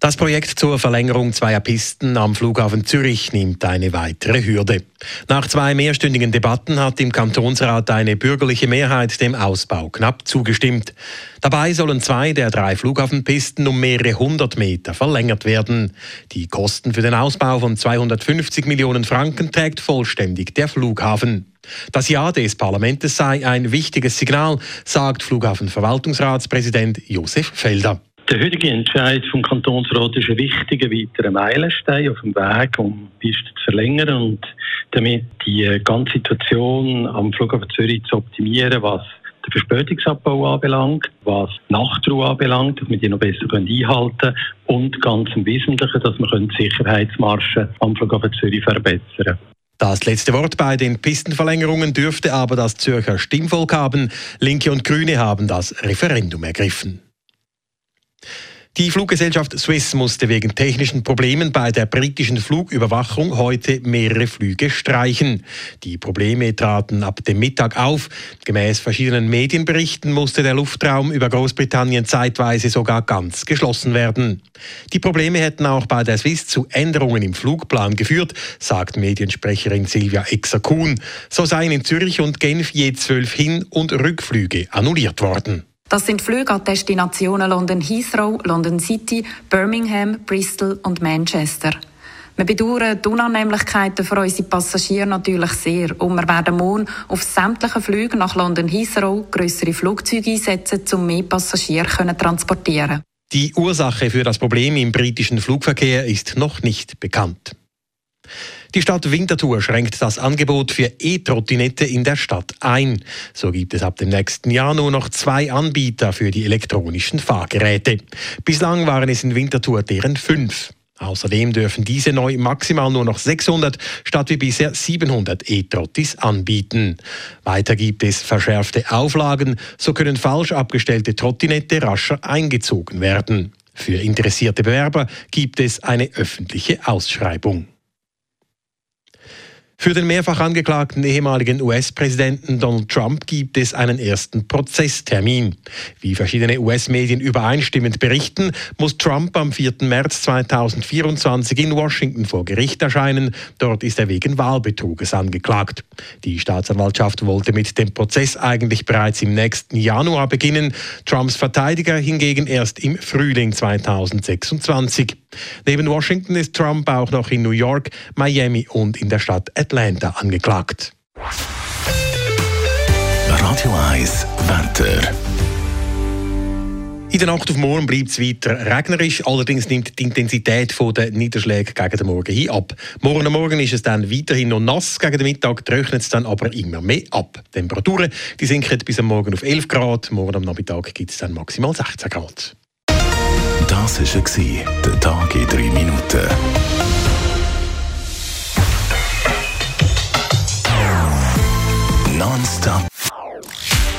Das Projekt zur Verlängerung zweier Pisten am Flughafen Zürich nimmt eine weitere Hürde. Nach zwei mehrstündigen Debatten hat im Kantonsrat eine bürgerliche Mehrheit dem Ausbau knapp zugestimmt. Dabei sollen zwei der drei Flughafenpisten um mehrere hundert Meter verlängert werden. Die Kosten für den Ausbau von 250 Millionen Franken trägt vollständig der Flughafen. Das Ja des Parlaments sei ein wichtiges Signal, sagt Flughafenverwaltungsratspräsident Josef Felder. Der heutige Entscheid vom Kantonsrat ist ein wichtiger weiterer Meilenstein auf dem Weg, um die Piste zu verlängern und damit die ganze Situation am Flughafen Zürich zu optimieren, was den Verspätungsabbau anbelangt, was Nachtruhe anbelangt, dass wir die noch besser einhalten können und ganz im Wesentlichen, dass wir die Sicherheitsmarschen am Flughafen Zürich verbessern können. Das letzte Wort bei den Pistenverlängerungen dürfte aber das Zürcher Stimmvolk haben. Linke und Grüne haben das Referendum ergriffen. Die Fluggesellschaft Swiss musste wegen technischen Problemen bei der britischen Flugüberwachung heute mehrere Flüge streichen. Die Probleme traten ab dem Mittag auf. Gemäß verschiedenen Medienberichten musste der Luftraum über Großbritannien zeitweise sogar ganz geschlossen werden. Die Probleme hätten auch bei der Swiss zu Änderungen im Flugplan geführt, sagt Mediensprecherin Silvia Exer-Kuhn. So seien in Zürich und Genf je zwölf Hin- und Rückflüge annulliert worden. Das sind Flüge an Destinationen London Heathrow, London City, Birmingham, Bristol und Manchester. Wir bedauern die Unannehmlichkeiten für unsere Passagiere natürlich sehr und wir werden morgen auf sämtlichen Flügen nach London Heathrow größere Flugzeuge einsetzen, um mehr Passagiere zu transportieren. Die Ursache für das Problem im britischen Flugverkehr ist noch nicht bekannt. Die Stadt Winterthur schränkt das Angebot für E-Trottinette in der Stadt ein. So gibt es ab dem nächsten Jahr nur noch zwei Anbieter für die elektronischen Fahrgeräte. Bislang waren es in Winterthur deren fünf. Außerdem dürfen diese neu maximal nur noch 600 statt wie bisher 700 E-Trottis anbieten. Weiter gibt es verschärfte Auflagen, so können falsch abgestellte Trottinette rascher eingezogen werden. Für interessierte Bewerber gibt es eine öffentliche Ausschreibung. Für den mehrfach angeklagten ehemaligen US-Präsidenten Donald Trump gibt es einen ersten Prozesstermin. Wie verschiedene US-Medien übereinstimmend berichten, muss Trump am 4. März 2024 in Washington vor Gericht erscheinen. Dort ist er wegen Wahlbetruges angeklagt. Die Staatsanwaltschaft wollte mit dem Prozess eigentlich bereits im nächsten Januar beginnen, Trumps Verteidiger hingegen erst im Frühling 2026. Neben Washington ist Trump auch noch in New York, Miami und in der Stadt Atlanta angeklagt. Radio 1 Wetter. In der Nacht auf morgen bleibt es weiter regnerisch, allerdings nimmt die Intensität der Niederschläge gegen den Morgen hin ab. Morgen am Morgen ist es dann weiterhin noch nass, gegen den Mittag trocknet es dann aber immer mehr ab. Die Temperaturen die sinken bis am Morgen auf 11 Grad, morgen am Nachmittag gibt es dann maximal 16 Grad. Das war der Tag in 3 Minuten.